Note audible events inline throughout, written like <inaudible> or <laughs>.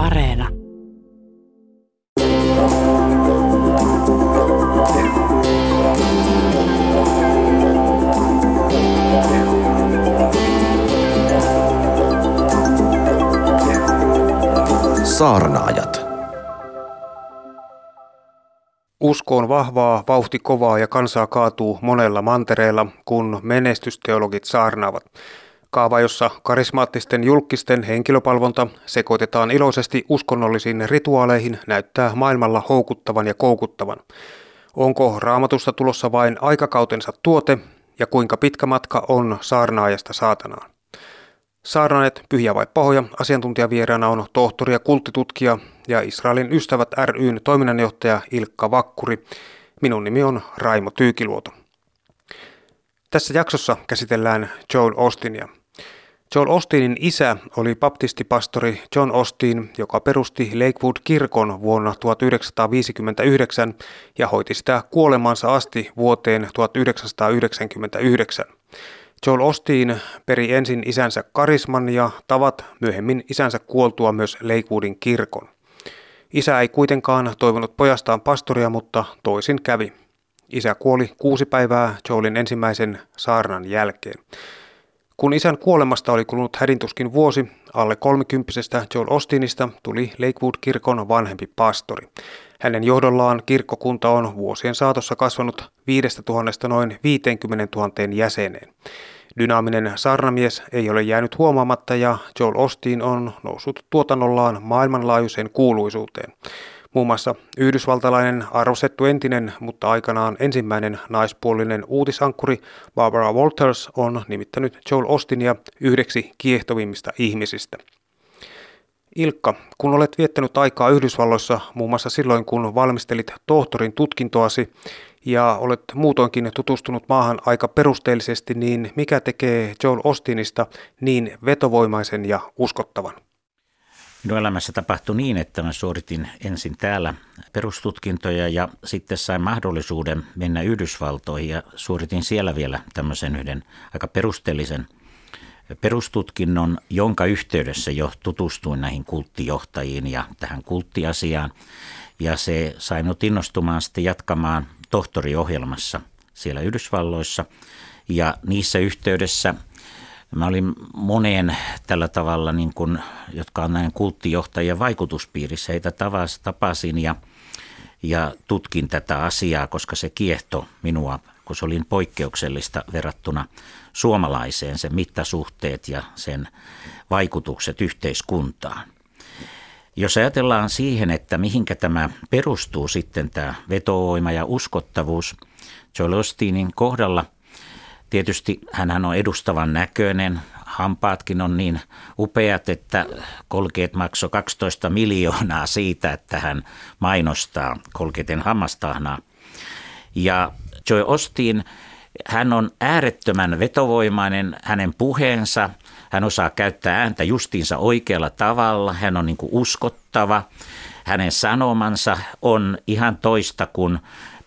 Areena. Saarnaajat. Usko on vahvaa, vauhti kovaa ja kansaa kaatuu monella mantereella, kun menestysteologit saarnaavat. Kaava, jossa karismaattisten julkisten henkilöpalvonta sekoitetaan iloisesti uskonnollisiin rituaaleihin, näyttää maailmalla houkuttavan ja koukuttavan. Onko raamatusta tulossa vain aikakautensa tuote ja kuinka pitkä matka on saarnaajasta saatanaan? Saarnaaneet pyhiä vai pahoja asiantuntijavieraana on tohtori ja kulttitutkija ja Israelin ystävät ryn toiminnanjohtaja Ilkka Vakkuri. Minun nimi on Raimo Tyykiluoto. Tässä jaksossa käsitellään Joel Austinia. Joel Austinin isä oli baptistipastori John Austin, joka perusti Lakewood-kirkon vuonna 1959 ja hoiti sitä kuolemansa asti vuoteen 1999. Joel Osteen peri ensin isänsä karisman ja tavat myöhemmin isänsä kuoltua myös Lakewoodin kirkon. Isä ei kuitenkaan toivonut pojastaan pastoria, mutta toisin kävi. Isä kuoli kuusi päivää Joelin ensimmäisen saarnan jälkeen. Kun isän kuolemasta oli kulunut hädintuskin vuosi, alle kolmikymppisestä Joel Ostinista tuli Lakewood-kirkon vanhempi pastori. Hänen johdollaan kirkkokunta on vuosien saatossa kasvanut 5000 noin 50 000 jäseneen. Dynaaminen saarnamies ei ole jäänyt huomaamatta ja Joel Osteen on noussut tuotannollaan maailmanlaajuiseen kuuluisuuteen. Muun muassa yhdysvaltalainen arvostettu entinen, mutta aikanaan ensimmäinen naispuolinen uutisankkuri Barbara Walters on nimittänyt Joel Austinia yhdeksi kiehtovimmista ihmisistä. Ilkka, kun olet viettänyt aikaa Yhdysvalloissa muun muassa silloin, kun valmistelit tohtorin tutkintoasi ja olet muutoinkin tutustunut maahan aika perusteellisesti, niin mikä tekee Joel Austinista niin vetovoimaisen ja uskottavan? Minun elämässä tapahtui niin, että mä suoritin ensin täällä perustutkintoja ja sitten sain mahdollisuuden mennä Yhdysvaltoihin ja suoritin siellä vielä tämmöisen yhden aika perusteellisen perustutkinnon, jonka yhteydessä jo tutustuin näihin kulttijohtajiin ja tähän kulttiasiaan. Ja se sai minut innostumaan sitten jatkamaan tohtoriohjelmassa siellä Yhdysvalloissa. Ja niissä yhteydessä – Mä olin moneen tällä tavalla, niin kuin, jotka on näin kulttijohtajien vaikutuspiirissä, heitä tapasin ja, ja tutkin tätä asiaa, koska se kiehto minua, kun se oli poikkeuksellista verrattuna suomalaiseen, sen mittasuhteet ja sen vaikutukset yhteiskuntaan. Jos ajatellaan siihen, että mihinkä tämä perustuu sitten tämä vetovoima ja uskottavuus, Joel Ostinin kohdalla – Tietysti hän on edustavan näköinen, hampaatkin on niin upeat, että Kolkeet maksoi 12 miljoonaa siitä, että hän mainostaa Kolkeeten hammastahnaa. Ja Joy Ostin, hän on äärettömän vetovoimainen, hänen puheensa, hän osaa käyttää ääntä justiinsa oikealla tavalla, hän on niin uskottava, hänen sanomansa on ihan toista kuin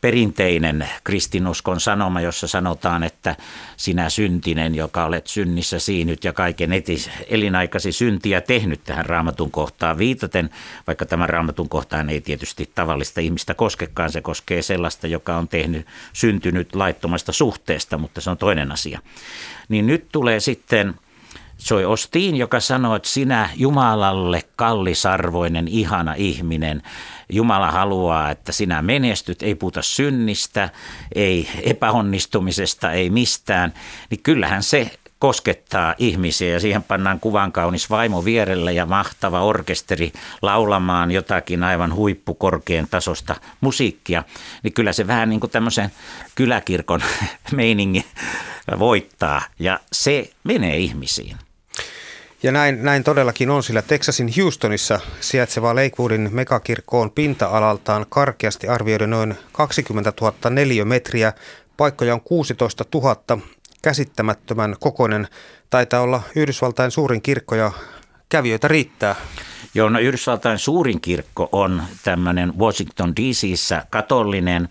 perinteinen kristinuskon sanoma, jossa sanotaan, että sinä syntinen, joka olet synnissä siinyt ja kaiken etis, elinaikasi syntiä tehnyt tähän raamatun kohtaan viitaten, vaikka tämä raamatun kohtaan ei tietysti tavallista ihmistä koskekaan, se koskee sellaista, joka on tehnyt, syntynyt laittomasta suhteesta, mutta se on toinen asia. Niin nyt tulee sitten Soi Ostiin, joka sanoo, että sinä Jumalalle kallisarvoinen, ihana ihminen, Jumala haluaa, että sinä menestyt, ei puhuta synnistä, ei epäonnistumisesta, ei mistään, niin kyllähän se koskettaa ihmisiä ja siihen pannaan kuvan kaunis vaimo vierelle ja mahtava orkesteri laulamaan jotakin aivan huippukorkean tasosta musiikkia, niin kyllä se vähän niin kuin tämmöisen kyläkirkon <laughs> meiningin voittaa ja se menee ihmisiin. Ja näin, näin todellakin on, sillä Texasin Houstonissa sijaitseva Lakewoodin megakirkko on pinta-alaltaan karkeasti arvioiden noin 20 000 neliömetriä. Paikkoja on 16 000, käsittämättömän kokoinen. Taitaa olla Yhdysvaltain suurin kirkko ja kävijöitä riittää. Joo, no Yhdysvaltain suurin kirkko on tämmöinen Washington DCissä katolinen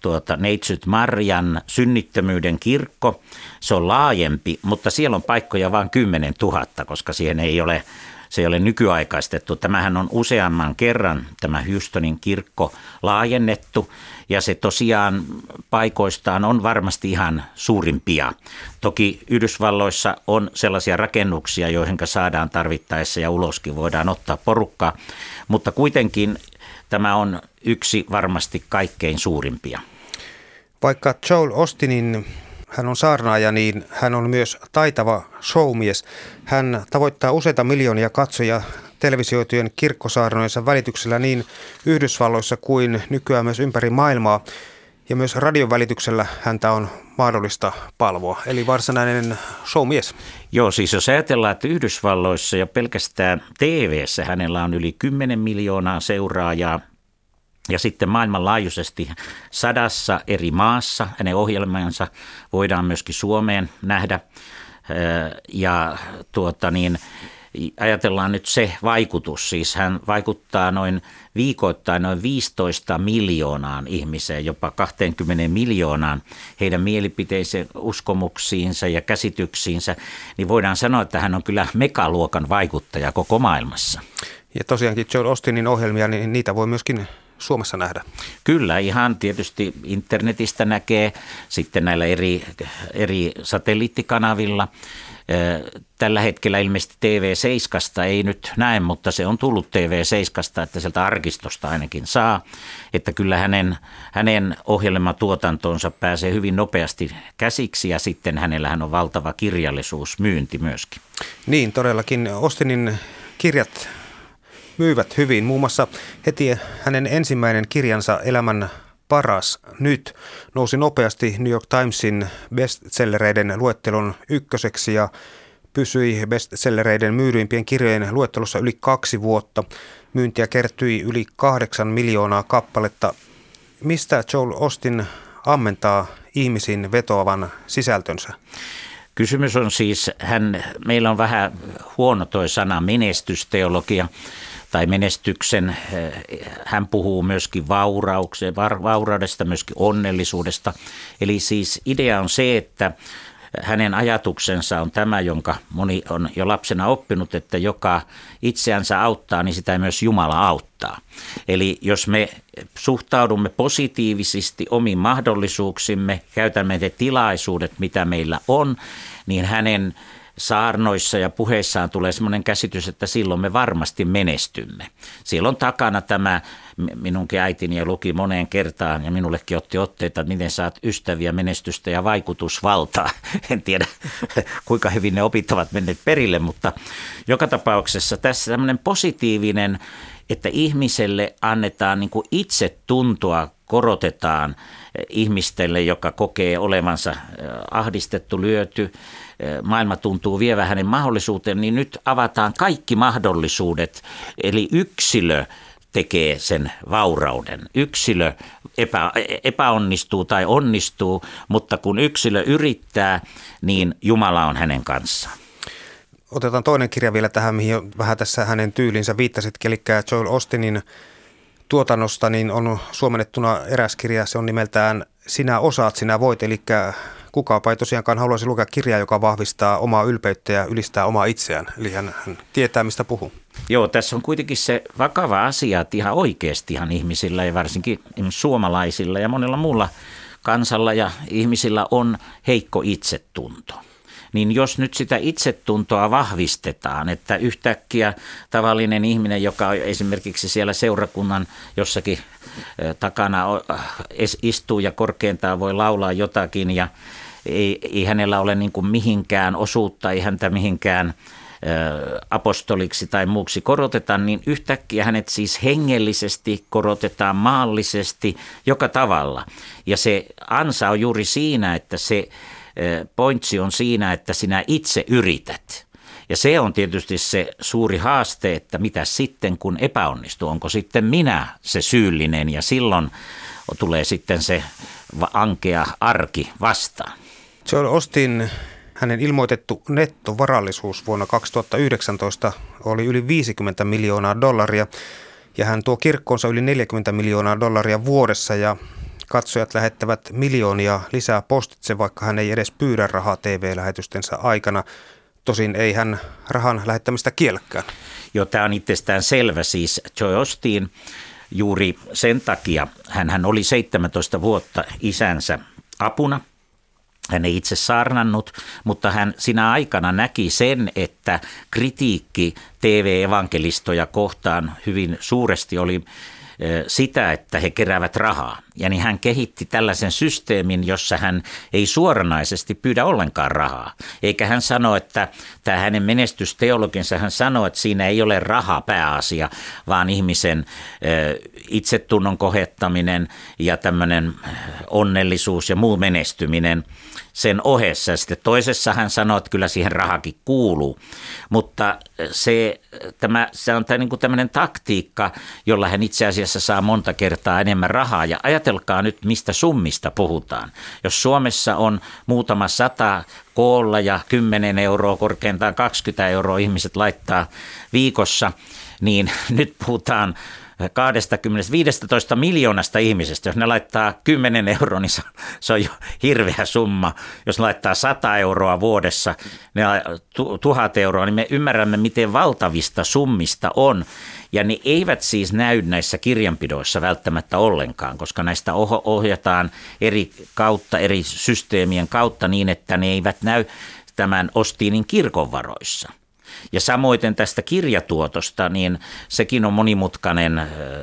tuota, Neitsyt Marjan synnittömyyden kirkko. Se on laajempi, mutta siellä on paikkoja vain 10 000, koska siihen ei ole se ei ole nykyaikaistettu. Tämähän on useamman kerran tämä Houstonin kirkko laajennettu ja se tosiaan paikoistaan on varmasti ihan suurimpia. Toki Yhdysvalloissa on sellaisia rakennuksia, joihin saadaan tarvittaessa ja uloskin voidaan ottaa porukkaa, mutta kuitenkin tämä on yksi varmasti kaikkein suurimpia. Vaikka Joel Ostinin hän on saarnaaja, niin hän on myös taitava showmies. Hän tavoittaa useita miljoonia katsoja televisioitujen kirkkosaarnojensa välityksellä niin Yhdysvalloissa kuin nykyään myös ympäri maailmaa. Ja myös radion välityksellä häntä on mahdollista palvoa, eli varsinainen showmies. Joo, siis jos ajatellaan, että Yhdysvalloissa ja pelkästään tv hänellä on yli 10 miljoonaa seuraajaa, ja sitten maailmanlaajuisesti sadassa eri maassa hänen ohjelmansa voidaan myöskin Suomeen nähdä. Ja tuota niin, ajatellaan nyt se vaikutus, siis hän vaikuttaa noin viikoittain noin 15 miljoonaan ihmiseen, jopa 20 miljoonaan heidän mielipiteisiin, uskomuksiinsa ja käsityksiinsä, niin voidaan sanoa, että hän on kyllä megaluokan vaikuttaja koko maailmassa. Ja tosiaankin Joel Austinin ohjelmia, niin niitä voi myöskin Suomessa nähdä? Kyllä, ihan tietysti internetistä näkee, sitten näillä eri, eri satelliittikanavilla. Tällä hetkellä ilmeisesti TV7 ei nyt näe, mutta se on tullut TV7, että sieltä arkistosta ainakin saa. Että kyllä hänen, hänen ohjelmatuotantonsa pääsee hyvin nopeasti käsiksi ja sitten hänellähän on valtava kirjallisuusmyynti myöskin. Niin, todellakin. Ostinin kirjat myivät hyvin. Muun muassa heti hänen ensimmäinen kirjansa Elämän paras nyt nousi nopeasti New York Timesin bestsellereiden luettelon ykköseksi ja pysyi bestsellereiden myydyimpien kirjojen luettelossa yli kaksi vuotta. Myyntiä kertyi yli kahdeksan miljoonaa kappaletta. Mistä Joel Austin ammentaa ihmisiin vetoavan sisältönsä? Kysymys on siis, hän, meillä on vähän huono toi sana menestysteologia tai menestyksen. Hän puhuu myöskin vauraukseen, vauraudesta, myöskin onnellisuudesta. Eli siis idea on se, että hänen ajatuksensa on tämä, jonka moni on jo lapsena oppinut, että joka itseänsä auttaa, niin sitä myös Jumala auttaa. Eli jos me suhtaudumme positiivisesti omiin mahdollisuuksimme, käytämme ne tilaisuudet, mitä meillä on, niin hänen saarnoissa ja puheissaan tulee sellainen käsitys, että silloin me varmasti menestymme. Siellä on takana tämä, minunkin äitini ja luki moneen kertaan ja minullekin otti otteita, että miten saat ystäviä, menestystä ja vaikutusvaltaa. <laughs> En tiedä <laughs> kuinka hyvin ne opit ovat menneet perille, mutta joka tapauksessa tässä tämmöinen positiivinen, että ihmiselle annetaan niin itse tuntoa, korotetaan ihmistelle, joka kokee olevansa ahdistettu, lyöty, maailma tuntuu vievä hänen mahdollisuuteen, niin nyt avataan kaikki mahdollisuudet. Eli yksilö tekee sen vaurauden. Yksilö epä, epäonnistuu tai onnistuu, mutta kun yksilö yrittää, niin Jumala on hänen kanssaan. Otetaan toinen kirja vielä tähän, mihin vähän tässä hänen tyylinsä viittasitkin, eli Joel Austinin tuotannosta, niin on suomennettuna eräs kirja, se on nimeltään Sinä osaat, sinä voit, eli kukaapa ei tosiaankaan haluaisi lukea kirjaa, joka vahvistaa omaa ylpeyttä ja ylistää omaa itseään. Eli hän, hän tietää, mistä puhuu. Joo, tässä on kuitenkin se vakava asia, että ihan oikeasti ihan ihmisillä ja varsinkin suomalaisilla ja monella muulla kansalla ja ihmisillä on heikko itsetunto niin jos nyt sitä itsetuntoa vahvistetaan, että yhtäkkiä tavallinen ihminen, joka esimerkiksi siellä seurakunnan jossakin takana istuu ja korkeintaan voi laulaa jotakin ja ei, ei hänellä ole niin kuin mihinkään osuutta, ei häntä mihinkään apostoliksi tai muuksi koroteta, niin yhtäkkiä hänet siis hengellisesti korotetaan maallisesti joka tavalla. Ja se ansa on juuri siinä, että se pointsi on siinä, että sinä itse yrität. Ja se on tietysti se suuri haaste, että mitä sitten kun epäonnistuu, onko sitten minä se syyllinen ja silloin tulee sitten se ankea arki vastaan. Joel Ostin hänen ilmoitettu nettovarallisuus vuonna 2019 oli yli 50 miljoonaa dollaria ja hän tuo kirkkoonsa yli 40 miljoonaa dollaria vuodessa ja Katsojat lähettävät miljoonia lisää postitse, vaikka hän ei edes pyydä rahaa TV-lähetystensä aikana. Tosin ei hän rahan lähettämistä kielläkään. Joo, tämä on itsestään selvä. Siis Joy Osteen juuri sen takia, hän oli 17 vuotta isänsä apuna hän ei itse saarnannut, mutta hän sinä aikana näki sen, että kritiikki TV-evankelistoja kohtaan hyvin suuresti oli sitä, että he keräävät rahaa. Ja niin hän kehitti tällaisen systeemin, jossa hän ei suoranaisesti pyydä ollenkaan rahaa. Eikä hän sano, että tämä hänen menestysteologinsa, hän sanoi, että siinä ei ole raha pääasia, vaan ihmisen itsetunnon kohettaminen ja tämmöinen onnellisuus ja muu menestyminen – sen ohessa. Sitten toisessa hän sanoi, että kyllä siihen rahakin kuuluu. Mutta se, tämä, se on niin kuin tämmöinen taktiikka, jolla hän itse asiassa saa monta kertaa enemmän rahaa. Ja ajatelkaa nyt, mistä summista puhutaan. Jos Suomessa on muutama sata koolla ja 10 euroa, korkeintaan 20 euroa ihmiset laittaa viikossa, niin <laughs> nyt puhutaan 20-15 miljoonasta ihmisestä, jos ne laittaa 10 euroa, niin se on jo hirveä summa. Jos laittaa 100 euroa vuodessa, ne 1000 euroa, niin me ymmärrämme, miten valtavista summista on. Ja ne eivät siis näy näissä kirjanpidoissa välttämättä ollenkaan, koska näistä ohjataan eri kautta, eri systeemien kautta niin, että ne eivät näy tämän Ostiinin kirkonvaroissa. Ja samoin tästä kirjatuotosta, niin sekin on monimutkainen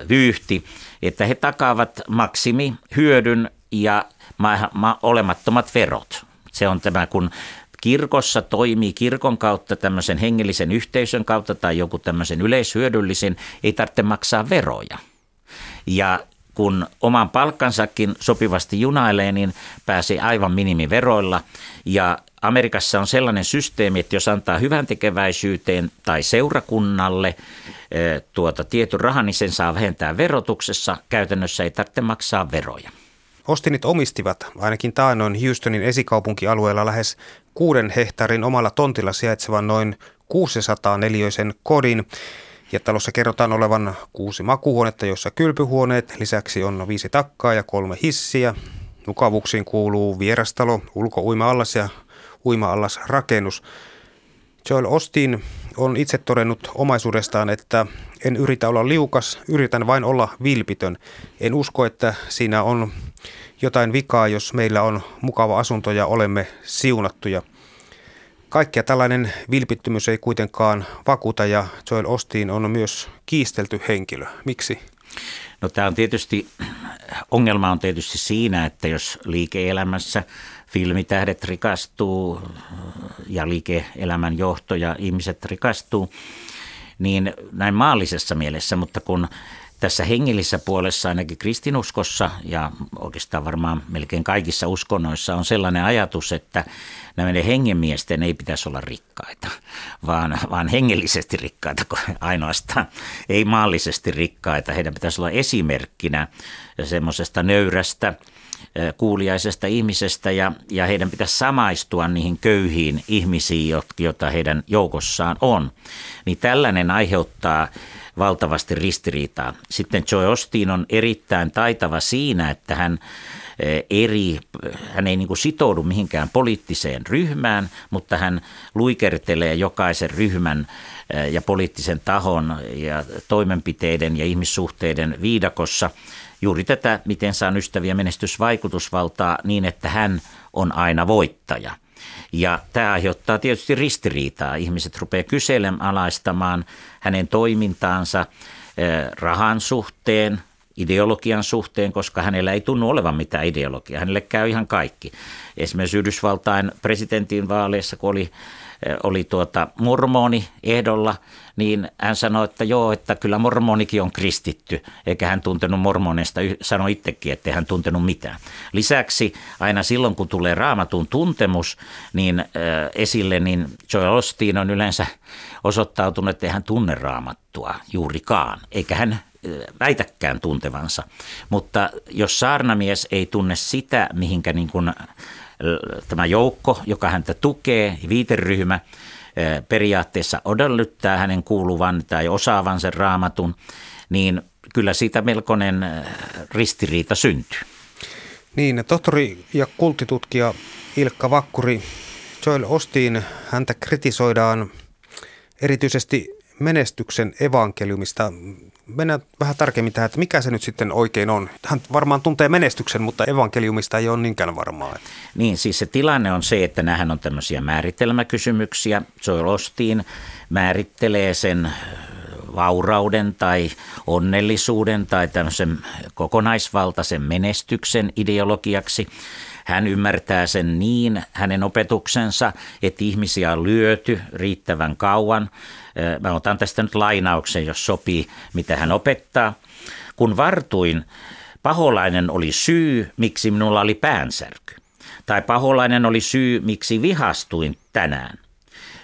vyyhti, että he takaavat maksimi hyödyn ja ma- ma- olemattomat verot. Se on tämä, kun kirkossa toimii kirkon kautta tämmöisen hengellisen yhteisön kautta tai joku tämmöisen yleishyödyllisen, ei tarvitse maksaa veroja. Ja kun oman palkkansakin sopivasti junailee, niin pääsee aivan minimiveroilla. Ja Amerikassa on sellainen systeemi, että jos antaa hyvän tekeväisyyteen tai seurakunnalle eh, tuota tietyn rahan, niin sen saa vähentää verotuksessa. Käytännössä ei tarvitse maksaa veroja. Ostinit omistivat ainakin taanoin Houstonin esikaupunkialueella lähes kuuden hehtaarin omalla tontilla sijaitsevan noin 600 neliöisen kodin. Ja talossa kerrotaan olevan kuusi makuhuonetta, joissa kylpyhuoneet, lisäksi on viisi takkaa ja kolme hissiä. Mukavuuksiin kuuluu vierastalo, ulkouima-allas ja uima-allas rakennus. Joel Ostin on itse todennut omaisuudestaan, että en yritä olla liukas, yritän vain olla vilpitön. En usko, että siinä on jotain vikaa, jos meillä on mukava asunto ja olemme siunattuja. Kaikkea tällainen vilpittömyys ei kuitenkaan vakuuta ja Joel Ostin on myös kiistelty henkilö. Miksi? No tämä on tietysti, ongelma on tietysti siinä, että jos liike-elämässä filmitähdet rikastuu ja liike-elämän johto ja ihmiset rikastuu, niin näin maallisessa mielessä, mutta kun tässä hengellisessä puolessa ainakin kristinuskossa ja oikeastaan varmaan melkein kaikissa uskonnoissa on sellainen ajatus, että nämä hengenmiesten ei pitäisi olla rikkaita, vaan, vaan hengellisesti rikkaita ainoastaan, ei maallisesti rikkaita. Heidän pitäisi olla esimerkkinä semmoisesta nöyrästä, kuuliaisesta ihmisestä ja, ja heidän pitäisi samaistua niihin köyhiin ihmisiin, joita heidän joukossaan on. Niin tällainen aiheuttaa valtavasti ristiriitaa. Sitten Joy Osteen on erittäin taitava siinä, että hän eri, hän ei niin kuin sitoudu mihinkään poliittiseen ryhmään, mutta hän luikertelee jokaisen ryhmän ja poliittisen tahon ja toimenpiteiden ja ihmissuhteiden viidakossa juuri tätä, miten saa ystäviä menestysvaikutusvaltaa niin, että hän on aina voittaja. Ja tämä aiheuttaa tietysti ristiriitaa. Ihmiset rupeaa kyselemään hänen toimintaansa rahan suhteen, ideologian suhteen, koska hänellä ei tunnu olevan mitään ideologiaa. Hänelle käy ihan kaikki. Esimerkiksi Yhdysvaltain presidentin vaaleissa, kun oli oli tuota mormoni ehdolla, niin hän sanoi, että joo, että kyllä mormonikin on kristitty, eikä hän tuntenut mormoneista, sanoi itsekin, että hän tuntenut mitään. Lisäksi aina silloin, kun tulee raamatun tuntemus niin äh, esille, niin Joel Osteen on yleensä osoittautunut, että hän tunne raamattua juurikaan, eikä hän väitäkään tuntevansa. Mutta jos saarnamies ei tunne sitä, mihinkä niin kuin tämä joukko, joka häntä tukee, viiteryhmä, periaatteessa odollyttää hänen kuuluvan tai osaavan sen raamatun, niin kyllä siitä melkoinen ristiriita syntyy. Niin, tohtori ja kulttitutkija Ilkka Vakkuri, Joel Ostiin, häntä kritisoidaan erityisesti menestyksen evankeliumista. Mennään vähän tarkemmin tähän, että mikä se nyt sitten oikein on. Hän varmaan tuntee menestyksen, mutta evankeliumista ei ole niinkään varmaa. Niin, siis se tilanne on se, että nämähän on tämmöisiä määritelmäkysymyksiä. Joel Ostiin määrittelee sen vaurauden tai onnellisuuden tai tämmöisen kokonaisvaltaisen menestyksen ideologiaksi. Hän ymmärtää sen niin, hänen opetuksensa, että ihmisiä on lyöty riittävän kauan. Mä otan tästä nyt lainauksen, jos sopii, mitä hän opettaa. Kun vartuin, paholainen oli syy, miksi minulla oli päänsärky. Tai paholainen oli syy, miksi vihastuin tänään.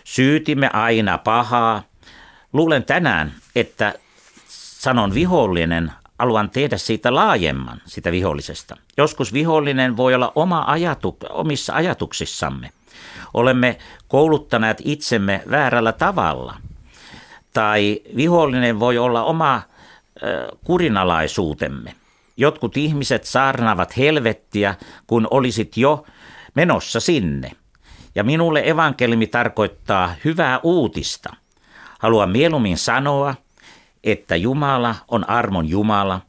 Syytimme aina pahaa. Luulen tänään, että sanon vihollinen haluan tehdä siitä laajemman, sitä vihollisesta. Joskus vihollinen voi olla oma ajatu, omissa ajatuksissamme. Olemme kouluttaneet itsemme väärällä tavalla. Tai vihollinen voi olla oma äh, kurinalaisuutemme. Jotkut ihmiset saarnaavat helvettiä, kun olisit jo menossa sinne. Ja minulle evankelimi tarkoittaa hyvää uutista. Haluan mieluummin sanoa, että Jumala on armon Jumala,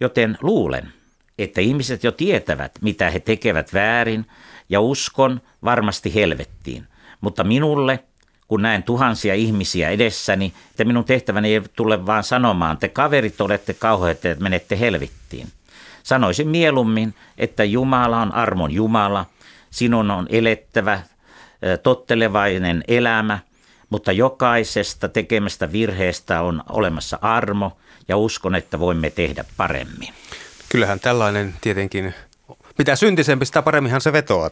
joten luulen, että ihmiset jo tietävät, mitä he tekevät väärin, ja uskon varmasti helvettiin. Mutta minulle, kun näen tuhansia ihmisiä edessäni, että minun tehtäväni ei tule vaan sanomaan, te kaverit olette kauheat, että menette helvettiin. Sanoisin mieluummin, että Jumala on armon Jumala, sinun on elettävä tottelevainen elämä, mutta jokaisesta tekemästä virheestä on olemassa armo ja uskon, että voimme tehdä paremmin. Kyllähän tällainen tietenkin, mitä syntisempi, sitä paremminhan se vetoaa.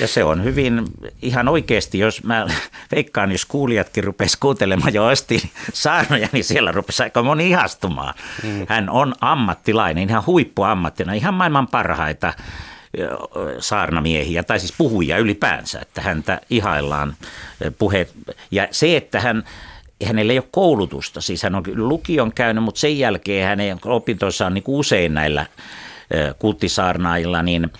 Ja se on hyvin ihan oikeasti, jos mä veikkaan, jos kuulijatkin rupes kuuntelemaan jo asti saarnoja, niin siellä rupesi aika moni ihastumaan. Mm. Hän on ammattilainen, ihan huippuammattina, ihan maailman parhaita saarnamiehiä, tai siis puhujia ylipäänsä, että häntä ihaillaan puheet. Ja se, että hän hänellä ei ole koulutusta, siis hän on lukion käynyt, mutta sen jälkeen hänen opintonsa on niin usein näillä kulttisaarnailla, niin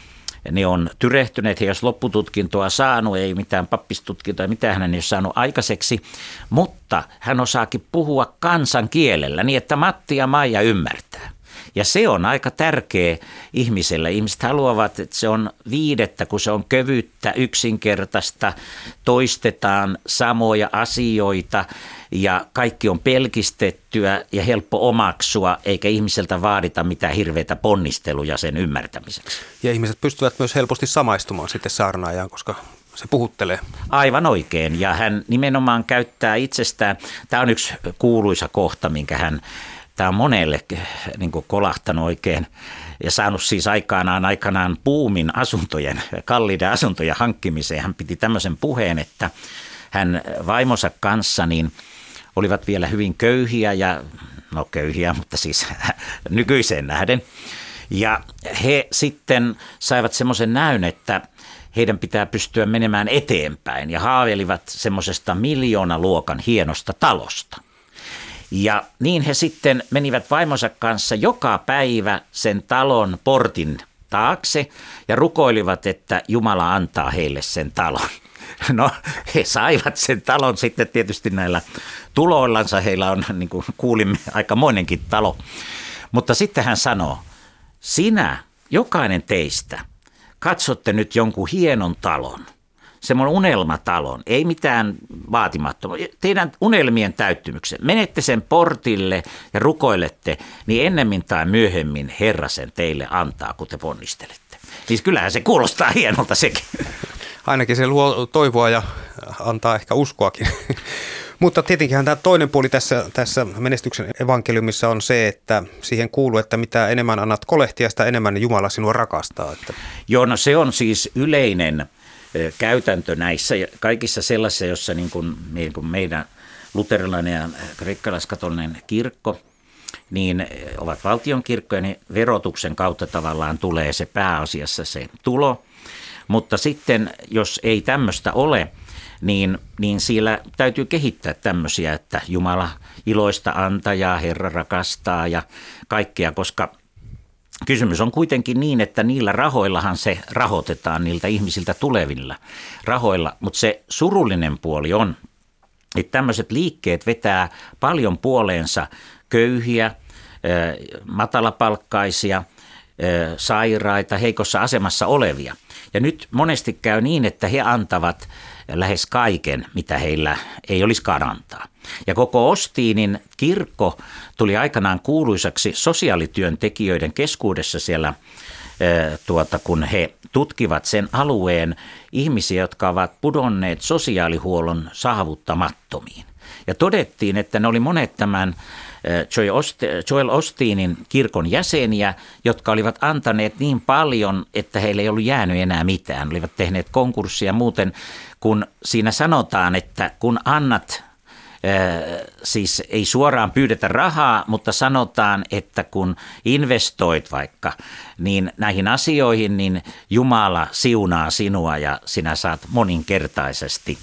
ne on tyrehtyneet, he jos loppututkintoa saanut, ei mitään pappistutkintoa, mitään hän ei ole saanut aikaiseksi, mutta hän osaakin puhua kansan kielellä niin, että Matti ja Maija ymmärtää. Ja se on aika tärkeä ihmiselle. Ihmiset haluavat, että se on viidettä, kun se on kövyyttä, yksinkertaista, toistetaan samoja asioita ja kaikki on pelkistettyä ja helppo omaksua, eikä ihmiseltä vaadita mitään hirveitä ponnisteluja sen ymmärtämiseksi. Ja ihmiset pystyvät myös helposti samaistumaan sitten saarnaajaan, koska se puhuttelee. Aivan oikein, ja hän nimenomaan käyttää itsestään, tämä on yksi kuuluisa kohta, minkä hän tämä on monelle niin kolahtanut oikein ja saanut siis aikanaan aikanaan puumin asuntojen, kalliiden asuntojen hankkimiseen. Hän piti tämmöisen puheen, että hän vaimonsa kanssa niin olivat vielä hyvin köyhiä ja no köyhiä, mutta siis <laughs> nykyiseen nähden. Ja he sitten saivat semmoisen näyn, että heidän pitää pystyä menemään eteenpäin ja haaveilivat semmoisesta miljoonaluokan hienosta talosta – ja niin he sitten menivät vaimonsa kanssa joka päivä sen talon portin taakse ja rukoilivat, että Jumala antaa heille sen talon. <laughs> No he saivat sen talon sitten tietysti näillä tuloillansa, heillä on niin kuin kuulimme aika monenkin talo. Mutta sitten hän sanoo, sinä, jokainen teistä, katsotte nyt jonkun hienon talon – semmoinen unelmatalon, ei mitään vaatimattomaa, teidän unelmien täyttymyksen. Menette sen portille ja rukoilette, niin ennemmin tai myöhemmin Herra sen teille antaa, kun te ponnistelette. Siis kyllähän se kuulostaa hienolta sekin. Ainakin se luo toivoa ja antaa ehkä uskoakin. <laughs> Mutta tietenkin tämä toinen puoli tässä, tässä menestyksen evankeliumissa on se, että siihen kuuluu, että mitä enemmän annat kolehtia, sitä enemmän Jumala sinua rakastaa. Että. Joo, no se on siis yleinen käytäntö näissä kaikissa sellaisissa, jossa niin kuin, niin kuin meidän luterilainen ja kreikkalaiskatolinen kirkko, niin ovat valtionkirkkoja, niin verotuksen kautta tavallaan tulee se pääasiassa se tulo. Mutta sitten, jos ei tämmöistä ole, niin, niin siellä täytyy kehittää tämmöisiä, että Jumala iloista antajaa, Herra rakastaa ja kaikkea, koska Kysymys on kuitenkin niin, että niillä rahoillahan se rahoitetaan niiltä ihmisiltä tulevilla rahoilla, mutta se surullinen puoli on, että tämmöiset liikkeet vetää paljon puoleensa köyhiä, matalapalkkaisia, sairaita, heikossa asemassa olevia. Ja nyt monesti käy niin, että he antavat lähes kaiken, mitä heillä ei olisikaan antaa. Ja koko Ostiinin kirkko tuli aikanaan kuuluisaksi sosiaalityöntekijöiden keskuudessa siellä, tuota, kun he tutkivat sen alueen ihmisiä, jotka ovat pudonneet sosiaalihuollon saavuttamattomiin. Ja todettiin, että ne oli monet tämän Joel Ostinin kirkon jäseniä, jotka olivat antaneet niin paljon, että heille ei ollut jäänyt enää mitään. Olivat tehneet konkurssia muuten, kun siinä sanotaan, että kun annat siis ei suoraan pyydetä rahaa, mutta sanotaan, että kun investoit vaikka niin näihin asioihin, niin Jumala siunaa sinua ja sinä saat moninkertaisesti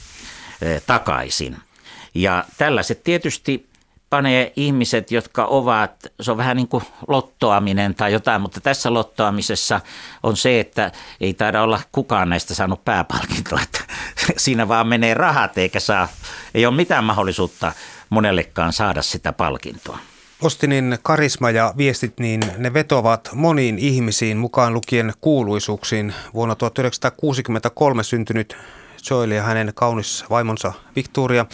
takaisin. Ja tällaiset tietysti panee ihmiset, jotka ovat, se on vähän niin kuin lottoaminen tai jotain, mutta tässä lottoamisessa on se, että ei taida olla kukaan näistä saanut pääpalkintoa, että <laughs> siinä vaan menee rahat eikä saa, ei ole mitään mahdollisuutta monellekaan saada sitä palkintoa. Ostinin karisma ja viestit, niin ne vetovat moniin ihmisiin mukaan lukien kuuluisuuksiin. Vuonna 1963 syntynyt Joel ja hänen kaunis vaimonsa Victoria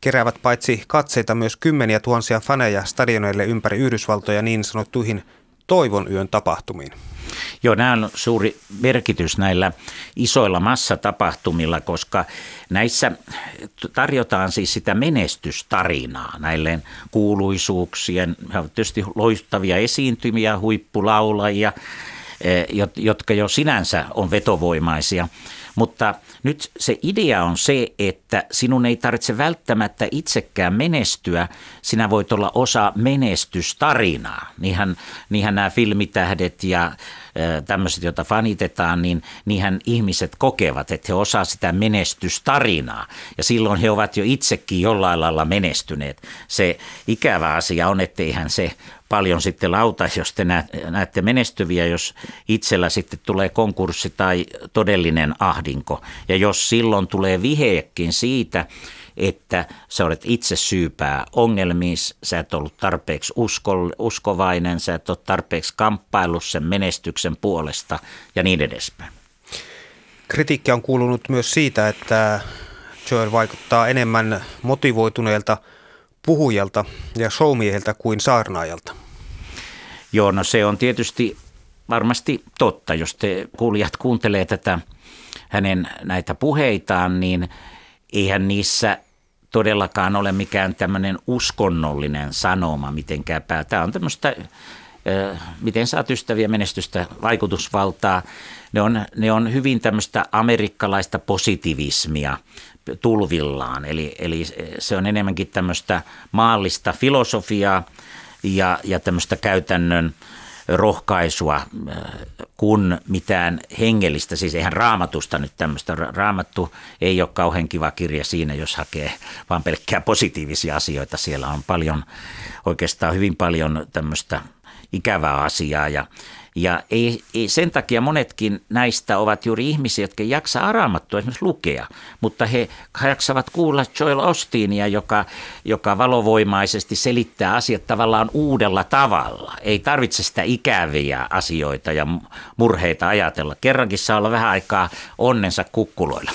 keräävät paitsi katseita myös kymmeniä tuhansia faneja stadioneille ympäri Yhdysvaltoja niin sanottuihin toivon yön tapahtumiin. Joo, nämä on suuri merkitys näillä isoilla massatapahtumilla, koska näissä tarjotaan siis sitä menestystarinaa näille kuuluisuuksien, tietysti loistavia esiintymiä, huippulaulajia, eh, jotka jo sinänsä on vetovoimaisia, mutta – nyt se idea on se, että sinun ei tarvitse välttämättä itsekään menestyä, sinä voit olla osa menestystarinaa. Niinhän, niinhän nämä filmitähdet ja tämmöiset, joita fanitetaan, niin niinhän ihmiset kokevat, että he osaa sitä menestystarinaa. Ja silloin he ovat jo itsekin jollain lailla menestyneet. Se ikävä asia on, etteihän se paljon sitten lauta, jos te näette menestyviä, jos itsellä sitten tulee konkurssi tai todellinen ahdinko. Ja jos silloin tulee viheekin siitä, että sä olet itse syypää ongelmiin, sä et ollut tarpeeksi usko, uskovainen, sä et ole tarpeeksi kamppailu sen menestyksen puolesta ja niin edespäin. Kritiikki on kuulunut myös siitä, että Joel vaikuttaa enemmän motivoituneelta puhujalta ja showmieheltä kuin saarnaajalta. Joo, no se on tietysti varmasti totta. Jos te kuulijat kuuntelee tätä hänen näitä puheitaan, niin eihän niissä todellakaan ole mikään tämmöinen uskonnollinen sanoma mitenkään. Tämä on tämmöistä, miten saat ystäviä, menestystä, vaikutusvaltaa. Ne on, ne on hyvin tämmöistä amerikkalaista positivismia tulvillaan. Eli, eli se on enemmänkin tämmöistä maallista filosofiaa ja, ja tämmöistä käytännön rohkaisua äh, kuin mitään hengellistä. Siis eihän raamatusta nyt tämmöistä. Raamattu ei ole kauhean kiva kirja siinä, jos hakee vaan pelkkää positiivisia asioita. Siellä on paljon, oikeastaan hyvin paljon tämmöistä ikävää asiaa ja ja ei, ei, sen takia monetkin näistä ovat juuri ihmisiä, jotka ei jaksa araamattua esimerkiksi lukea, mutta he jaksavat kuulla Joel Ostinia, joka, joka valovoimaisesti selittää asiat tavallaan uudella tavalla. Ei tarvitse sitä ikäviä asioita ja murheita ajatella. Kerrankin saa olla vähän aikaa onnensa kukkuloilla.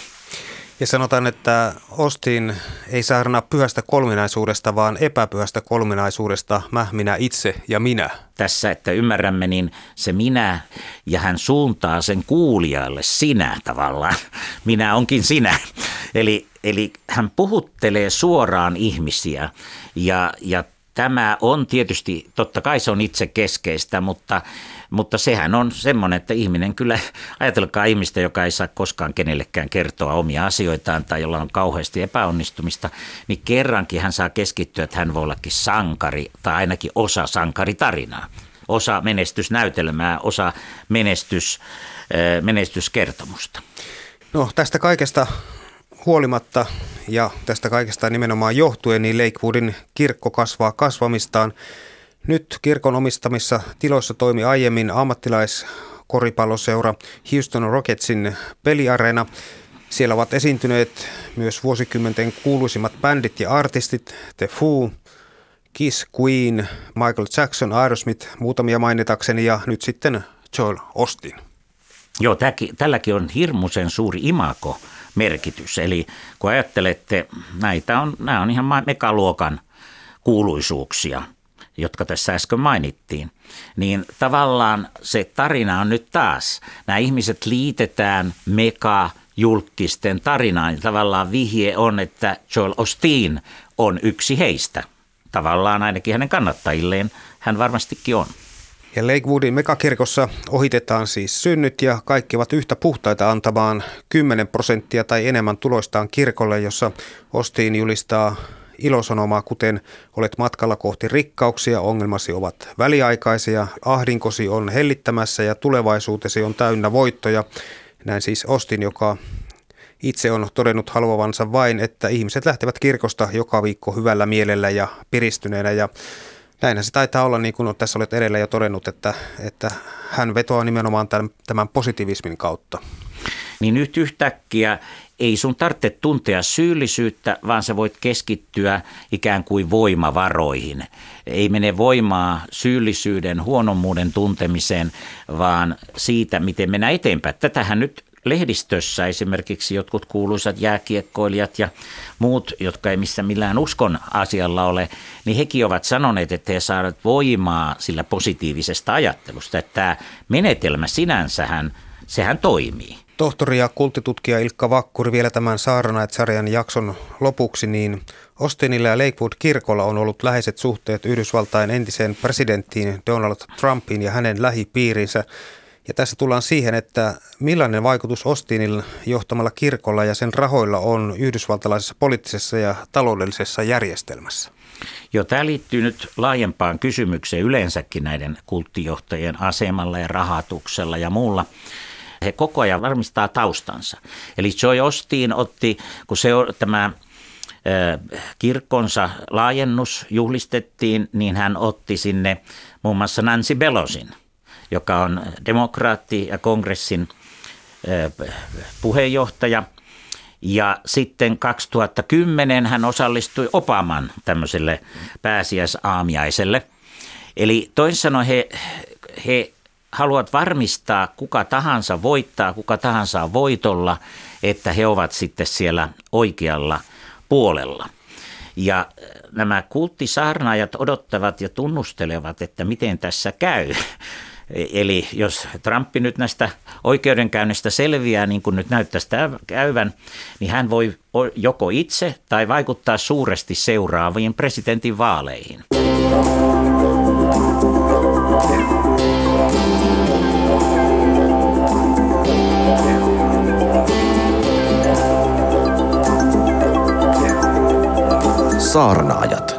Ja sanotaan, että Ostin ei saarna pyhästä kolminaisuudesta, vaan epäpyhästä kolminaisuudesta, mä, minä itse ja minä. Tässä, että ymmärrämme, niin se minä ja hän suuntaa sen kuulijalle sinä tavallaan. <laughs> Minä onkin sinä. Eli, eli hän puhuttelee suoraan ihmisiä ja, ja tämä on tietysti, totta kai se on itse keskeistä, mutta mutta sehän on semmoinen, että ihminen kyllä, <laughs> ajatelkaa ihmistä, joka ei saa koskaan kenellekään kertoa omia asioitaan tai jolla on kauheasti epäonnistumista, niin kerrankin hän saa keskittyä, että hän voi ollakin sankari tai ainakin osa sankaritarinaa. Osa menestysnäytelmää, osa menestys, menestyskertomusta. No tästä kaikesta huolimatta ja tästä kaikesta nimenomaan johtuen, niin Lakewoodin kirkko kasvaa kasvamistaan Nyt kirkon omistamissa tiloissa toimi aiemmin ammattilaiskoripalloseura Houston Rocketsin peliareena. Siellä ovat esiintyneet myös vuosikymmenten kuuluisimmat bändit ja artistit, The Foo, Kiss, Queen, Michael Jackson, Aerosmith, muutamia mainitakseni ja nyt sitten Joel Austin. Joo, tämäkin, tälläkin on hirmuisen suuri imako merkitys. Eli kun ajattelette, näitä on, nämä on ihan megaluokan kuuluisuuksia, jotka tässä äsken mainittiin, niin tavallaan se tarina on nyt taas, nämä ihmiset liitetään mega julkisten tarinaan. Tavallaan vihje on, että Joel Osteen on yksi heistä. Tavallaan ainakin hänen kannattajilleen hän varmastikin on. Ja Lakewoodin megakirkossa ohitetaan siis synnyt ja kaikki ovat yhtä puhtaita antamaan 10 prosenttia tai enemmän tuloistaan kirkolle, jossa Ostiin julistaa ilosanomaa, kuten olet matkalla kohti rikkauksia, ongelmasi ovat väliaikaisia, ahdinkosi on hellittämässä ja tulevaisuutesi on täynnä voittoja. Näin siis Ostin, joka itse on todennut haluavansa vain, että ihmiset lähtevät kirkosta joka viikko hyvällä mielellä ja piristyneenä ja näinhän se taitaa olla, niin kuin tässä olet edellä jo todennut, että, että hän vetoaa nimenomaan tämän, tämän positiivismin kautta. Niin nyt yhtäkkiä ei sun tarvitse tuntea syyllisyyttä, vaan sä voit keskittyä ikään kuin voimavaroihin. Ei mene voimaa syyllisyyden, huonommuuden tuntemiseen, vaan siitä, miten mennään eteenpäin. Tätähän nyt lehdistössä esimerkiksi jotkut kuuluisat jääkiekkoilijat ja muut, jotka ei missä millään uskon asialla ole, niin hekin ovat sanoneet, että he saavat voimaa sillä positiivisesta ajattelusta. Että tämä menetelmä sinänsähän, sehän toimii. Tohtori ja kulttitutkija Ilkka Vakkuri vielä tämän Saaranait-sarjan jakson lopuksi, niin Austinilla ja Lakewood-kirkolla on ollut läheiset suhteet Yhdysvaltain entiseen presidenttiin Donald Trumpiin ja hänen lähipiirinsä. Ja tässä tullaan siihen, että millainen vaikutus Ostinin johtamalla kirkolla ja sen rahoilla on yhdysvaltalaisessa poliittisessa ja taloudellisessa järjestelmässä. Joo, tämä liittyy nyt laajempaan kysymykseen yleensäkin näiden kulttijohtajien asemalla ja rahatuksella ja muulla. He koko ajan varmistaa taustansa. Eli Joy Ostiin otti, kun se tämä kirkkonsa laajennus juhlistettiin, niin hän otti sinne muun muassa Nancy Belosin – joka on demokraatti ja kongressin puheenjohtaja. Ja sitten 2010 hän osallistui Obaman tämmöiselle pääsiäisaamiaiselle. Eli toisin sanoen he, he haluavat varmistaa, kuka tahansa voittaa, kuka tahansa voitolla, että he ovat sitten siellä oikealla puolella. Ja nämä kulttisaarnaajat odottavat ja tunnustelevat, että miten tässä käy. <laughs> Eli jos Trumpi nyt näistä oikeudenkäynnistä selviää, niin kuin nyt näyttäisi käyvän, niin hän voi joko itse tai vaikuttaa suuresti seuraaviin presidentin vaaleihin. Saarnaajat.